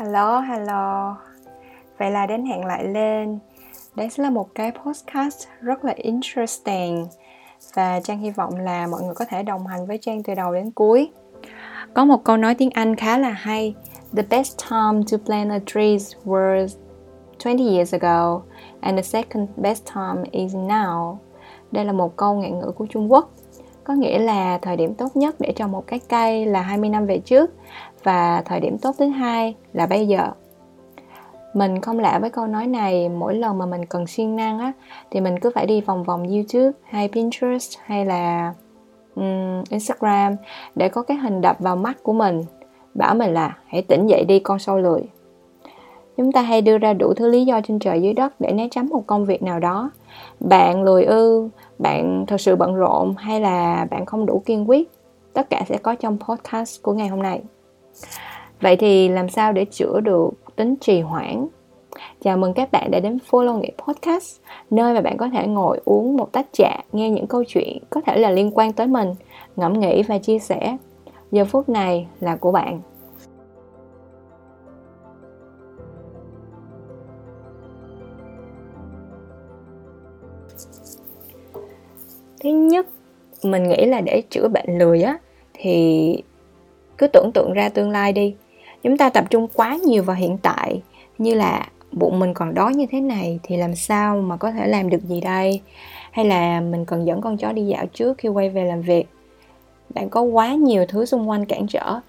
Hello, hello. Vậy là đến hẹn lại lên. Đây sẽ là một cái podcast rất là interesting và Trang hy vọng là mọi người có thể đồng hành với Trang từ đầu đến cuối. Có một câu nói tiếng Anh khá là hay. The best time to plant a tree was 20 years ago and the second best time is now. Đây là một câu ngạn ngữ của Trung Quốc. Có nghĩa là thời điểm tốt nhất để trồng một cái cây là 20 năm về trước và thời điểm tốt thứ hai là bây giờ. Mình không lạ với câu nói này mỗi lần mà mình cần siêng năng á thì mình cứ phải đi vòng vòng youtube hay pinterest hay là um, instagram để có cái hình đập vào mắt của mình bảo mình là hãy tỉnh dậy đi con sâu lười. Chúng ta hay đưa ra đủ thứ lý do trên trời dưới đất để né tránh một công việc nào đó. Bạn lười ư bạn thật sự bận rộn hay là bạn không đủ kiên quyết tất cả sẽ có trong podcast của ngày hôm nay vậy thì làm sao để chữa được tính trì hoãn? Chào mừng các bạn đã đến follow nghĩa podcast, nơi mà bạn có thể ngồi uống một tách trà, nghe những câu chuyện có thể là liên quan tới mình, ngẫm nghĩ và chia sẻ. Giờ phút này là của bạn. Thứ nhất, mình nghĩ là để chữa bệnh lười á, thì cứ tưởng tượng ra tương lai đi. Chúng ta tập trung quá nhiều vào hiện tại, như là bụng mình còn đói như thế này thì làm sao mà có thể làm được gì đây? Hay là mình cần dẫn con chó đi dạo trước khi quay về làm việc? Bạn có quá nhiều thứ xung quanh cản trở.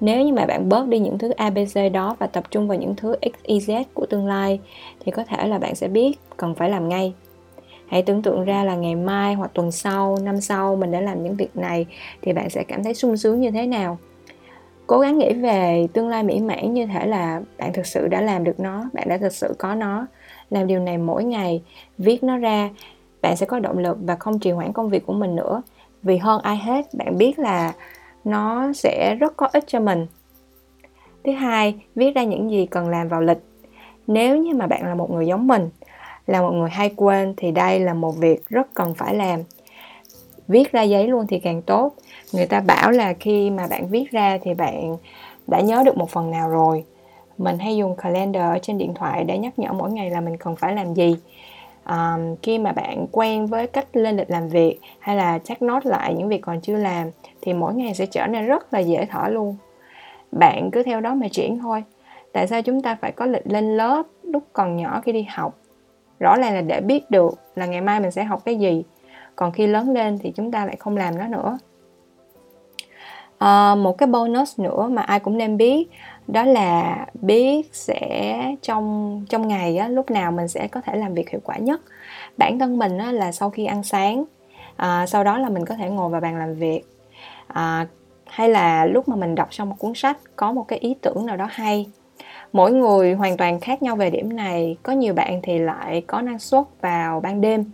Nếu như mà bạn bớt đi những thứ abc đó và tập trung vào những thứ xyz của tương lai thì có thể là bạn sẽ biết cần phải làm ngay. Hãy tưởng tượng ra là ngày mai hoặc tuần sau, năm sau mình đã làm những việc này thì bạn sẽ cảm thấy sung sướng như thế nào cố gắng nghĩ về tương lai mỹ mãn như thể là bạn thực sự đã làm được nó, bạn đã thực sự có nó. Làm điều này mỗi ngày, viết nó ra, bạn sẽ có động lực và không trì hoãn công việc của mình nữa. Vì hơn ai hết, bạn biết là nó sẽ rất có ích cho mình. Thứ hai, viết ra những gì cần làm vào lịch. Nếu như mà bạn là một người giống mình, là một người hay quên, thì đây là một việc rất cần phải làm viết ra giấy luôn thì càng tốt. Người ta bảo là khi mà bạn viết ra thì bạn đã nhớ được một phần nào rồi. Mình hay dùng calendar ở trên điện thoại để nhắc nhở mỗi ngày là mình cần phải làm gì. Um, khi mà bạn quen với cách lên lịch làm việc hay là check note lại những việc còn chưa làm thì mỗi ngày sẽ trở nên rất là dễ thở luôn. Bạn cứ theo đó mà chuyển thôi. Tại sao chúng ta phải có lịch lên lớp lúc còn nhỏ khi đi học? Rõ ràng là để biết được là ngày mai mình sẽ học cái gì còn khi lớn lên thì chúng ta lại không làm nó nữa. À, một cái bonus nữa mà ai cũng nên biết đó là biết sẽ trong trong ngày á, lúc nào mình sẽ có thể làm việc hiệu quả nhất. Bản thân mình á, là sau khi ăn sáng à, sau đó là mình có thể ngồi vào bàn làm việc. À, hay là lúc mà mình đọc xong một cuốn sách có một cái ý tưởng nào đó hay. Mỗi người hoàn toàn khác nhau về điểm này có nhiều bạn thì lại có năng suất vào ban đêm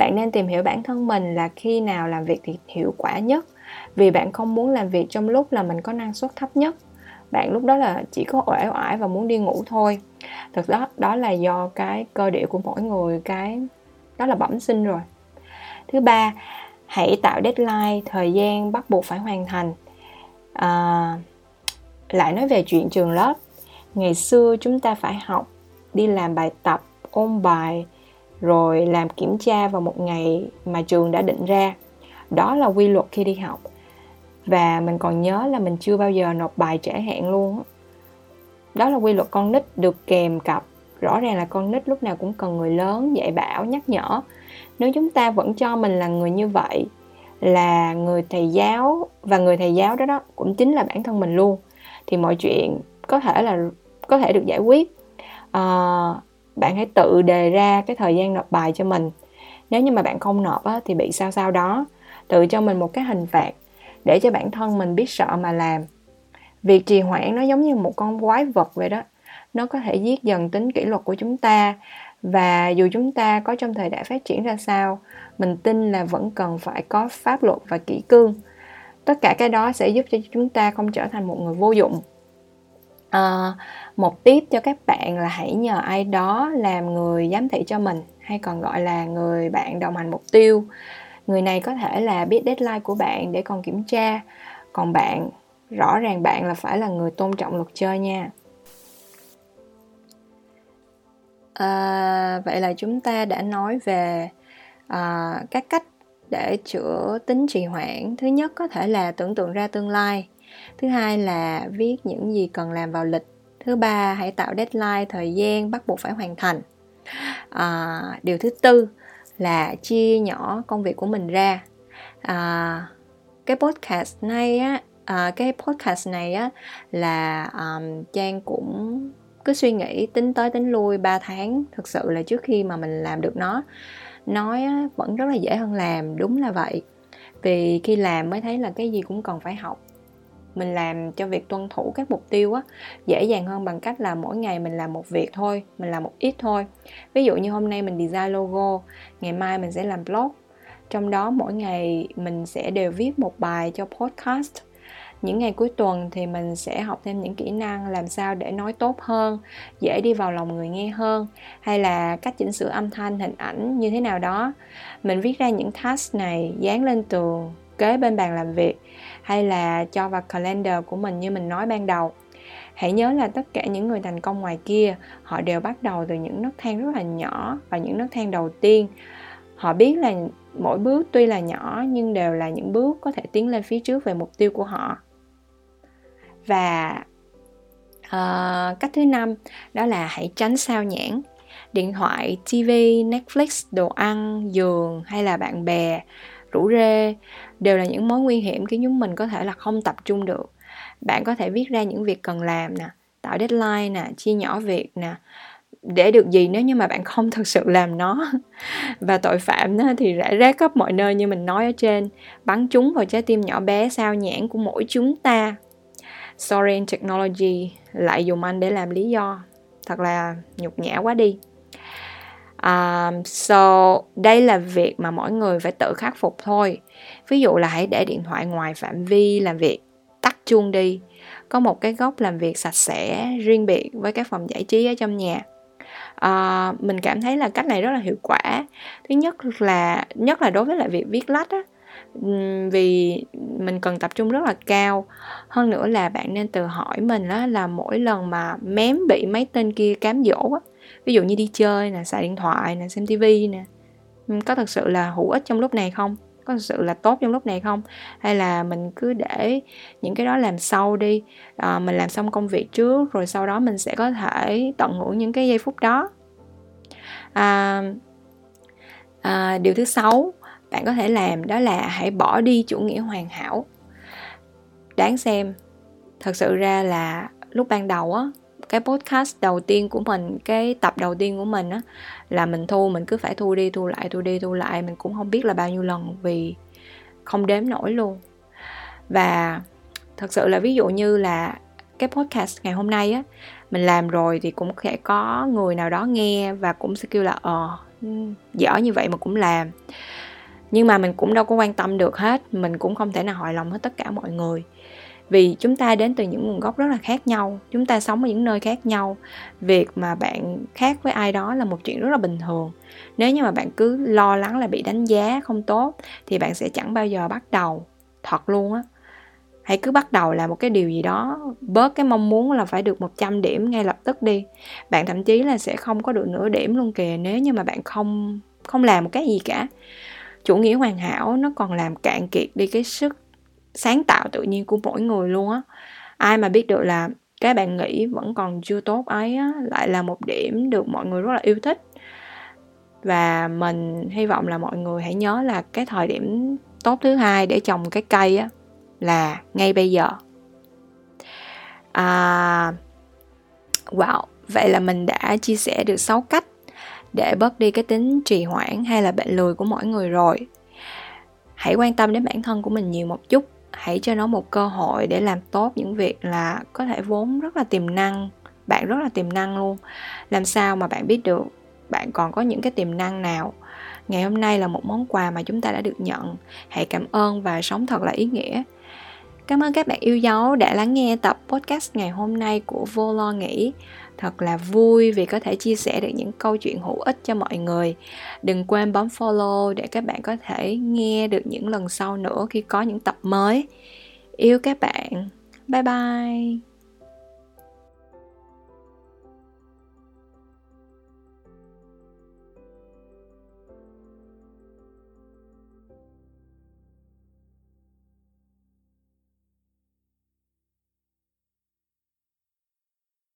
bạn nên tìm hiểu bản thân mình là khi nào làm việc thì hiệu quả nhất. Vì bạn không muốn làm việc trong lúc là mình có năng suất thấp nhất. Bạn lúc đó là chỉ có uể oải và muốn đi ngủ thôi. Thực đó đó là do cái cơ địa của mỗi người cái đó là bẩm sinh rồi. Thứ ba hãy tạo deadline thời gian bắt buộc phải hoàn thành. À, lại nói về chuyện trường lớp. Ngày xưa chúng ta phải học đi làm bài tập ôn bài rồi làm kiểm tra vào một ngày mà trường đã định ra. Đó là quy luật khi đi học. Và mình còn nhớ là mình chưa bao giờ nộp bài trễ hạn luôn đó là quy luật con nít được kèm cặp. Rõ ràng là con nít lúc nào cũng cần người lớn dạy bảo nhắc nhở. Nếu chúng ta vẫn cho mình là người như vậy là người thầy giáo và người thầy giáo đó đó cũng chính là bản thân mình luôn thì mọi chuyện có thể là có thể được giải quyết. À, bạn hãy tự đề ra cái thời gian nộp bài cho mình. Nếu như mà bạn không nộp á, thì bị sao sao đó. Tự cho mình một cái hình phạt để cho bản thân mình biết sợ mà làm. Việc trì hoãn nó giống như một con quái vật vậy đó. Nó có thể giết dần tính kỷ luật của chúng ta và dù chúng ta có trong thời đại phát triển ra sao mình tin là vẫn cần phải có pháp luật và kỷ cương. Tất cả cái đó sẽ giúp cho chúng ta không trở thành một người vô dụng uh, một tiếp cho các bạn là hãy nhờ ai đó làm người giám thị cho mình hay còn gọi là người bạn đồng hành mục tiêu. Người này có thể là biết deadline của bạn để còn kiểm tra. Còn bạn rõ ràng bạn là phải là người tôn trọng luật chơi nha. À, vậy là chúng ta đã nói về à, các cách để chữa tính trì hoãn. Thứ nhất có thể là tưởng tượng ra tương lai thứ hai là viết những gì cần làm vào lịch. Thứ ba hãy tạo deadline thời gian bắt buộc phải hoàn thành. À, điều thứ tư là chia nhỏ công việc của mình ra. À, cái podcast này á à, cái podcast này á là um, trang cũng cứ suy nghĩ tính tới tính lui 3 tháng. Thực sự là trước khi mà mình làm được nó nói á, vẫn rất là dễ hơn làm. Đúng là vậy. Vì khi làm mới thấy là cái gì cũng cần phải học mình làm cho việc tuân thủ các mục tiêu á, dễ dàng hơn bằng cách là mỗi ngày mình làm một việc thôi, mình làm một ít thôi. Ví dụ như hôm nay mình design logo, ngày mai mình sẽ làm blog. Trong đó mỗi ngày mình sẽ đều viết một bài cho podcast. Những ngày cuối tuần thì mình sẽ học thêm những kỹ năng làm sao để nói tốt hơn, dễ đi vào lòng người nghe hơn, hay là cách chỉnh sửa âm thanh, hình ảnh như thế nào đó. Mình viết ra những task này, dán lên tường, kế bên bàn làm việc hay là cho vào calendar của mình như mình nói ban đầu. Hãy nhớ là tất cả những người thành công ngoài kia họ đều bắt đầu từ những nấc thang rất là nhỏ và những nấc thang đầu tiên. Họ biết là mỗi bước tuy là nhỏ nhưng đều là những bước có thể tiến lên phía trước về mục tiêu của họ. Và uh, cách thứ năm đó là hãy tránh sao nhãn điện thoại tv netflix đồ ăn giường hay là bạn bè rủ rê đều là những mối nguy hiểm khiến chúng mình có thể là không tập trung được. Bạn có thể viết ra những việc cần làm nè, tạo deadline nè, chia nhỏ việc nè, để được gì nếu như mà bạn không thực sự làm nó. Và tội phạm đó thì rải rác khắp mọi nơi như mình nói ở trên, bắn chúng vào trái tim nhỏ bé, sao nhãn của mỗi chúng ta. Soren Technology, lại dùng anh để làm lý do. Thật là nhục nhã quá đi um, so đây là việc mà mỗi người phải tự khắc phục thôi. Ví dụ là hãy để điện thoại ngoài phạm vi làm việc tắt chuông đi. Có một cái góc làm việc sạch sẽ riêng biệt với các phòng giải trí ở trong nhà. Uh, mình cảm thấy là cách này rất là hiệu quả. Thứ nhất là nhất là đối với lại việc viết lách á vì mình cần tập trung rất là cao. Hơn nữa là bạn nên tự hỏi mình đó là mỗi lần mà mém bị mấy tên kia cám dỗ á ví dụ như đi chơi nè xài điện thoại nè xem tivi nè. Ừ, có thật sự là hữu ích trong lúc này không? Có thật sự là tốt trong lúc này không? Hay là mình cứ để những cái đó làm sau đi à, mình làm xong công việc trước rồi sau đó mình sẽ có thể tận hưởng những cái giây phút đó. À, à, điều thứ sáu bạn có thể làm đó là hãy bỏ đi chủ nghĩa hoàn hảo. Đáng xem thật sự ra là lúc ban đầu á cái podcast đầu tiên của mình, cái tập đầu tiên của mình á, là mình thu, mình cứ phải thu đi, thu lại, thu đi, thu lại, mình cũng không biết là bao nhiêu lần vì không đếm nổi luôn. Và thật sự là ví dụ như là cái podcast ngày hôm nay á, mình làm rồi thì cũng sẽ có người nào đó nghe và cũng sẽ kêu là ờ dở như vậy mà cũng làm. Nhưng mà mình cũng đâu có quan tâm được hết, mình cũng không thể nào hỏi lòng hết tất cả mọi người vì chúng ta đến từ những nguồn gốc rất là khác nhau, chúng ta sống ở những nơi khác nhau. Việc mà bạn khác với ai đó là một chuyện rất là bình thường. Nếu như mà bạn cứ lo lắng là bị đánh giá không tốt, thì bạn sẽ chẳng bao giờ bắt đầu. Thật luôn á. Hãy cứ bắt đầu làm một cái điều gì đó, bớt cái mong muốn là phải được 100 điểm ngay lập tức đi. Bạn thậm chí là sẽ không có được nửa điểm luôn kìa, nếu như mà bạn không không làm một cái gì cả. Chủ nghĩa hoàn hảo nó còn làm cạn kiệt đi cái sức sáng tạo tự nhiên của mỗi người luôn á. Ai mà biết được là cái bạn nghĩ vẫn còn chưa tốt ấy á, lại là một điểm được mọi người rất là yêu thích. Và mình hy vọng là mọi người hãy nhớ là cái thời điểm tốt thứ hai để trồng cái cây á là ngay bây giờ. À, wow vậy là mình đã chia sẻ được 6 cách để bớt đi cái tính trì hoãn hay là bệnh lười của mỗi người rồi. Hãy quan tâm đến bản thân của mình nhiều một chút hãy cho nó một cơ hội để làm tốt những việc là có thể vốn rất là tiềm năng, bạn rất là tiềm năng luôn. Làm sao mà bạn biết được bạn còn có những cái tiềm năng nào? Ngày hôm nay là một món quà mà chúng ta đã được nhận. Hãy cảm ơn và sống thật là ý nghĩa cảm ơn các bạn yêu dấu đã lắng nghe tập podcast ngày hôm nay của vô lo nghĩ. Thật là vui vì có thể chia sẻ được những câu chuyện hữu ích cho mọi người. Đừng quên bấm follow để các bạn có thể nghe được những lần sau nữa khi có những tập mới. Yêu các bạn. Bye bye.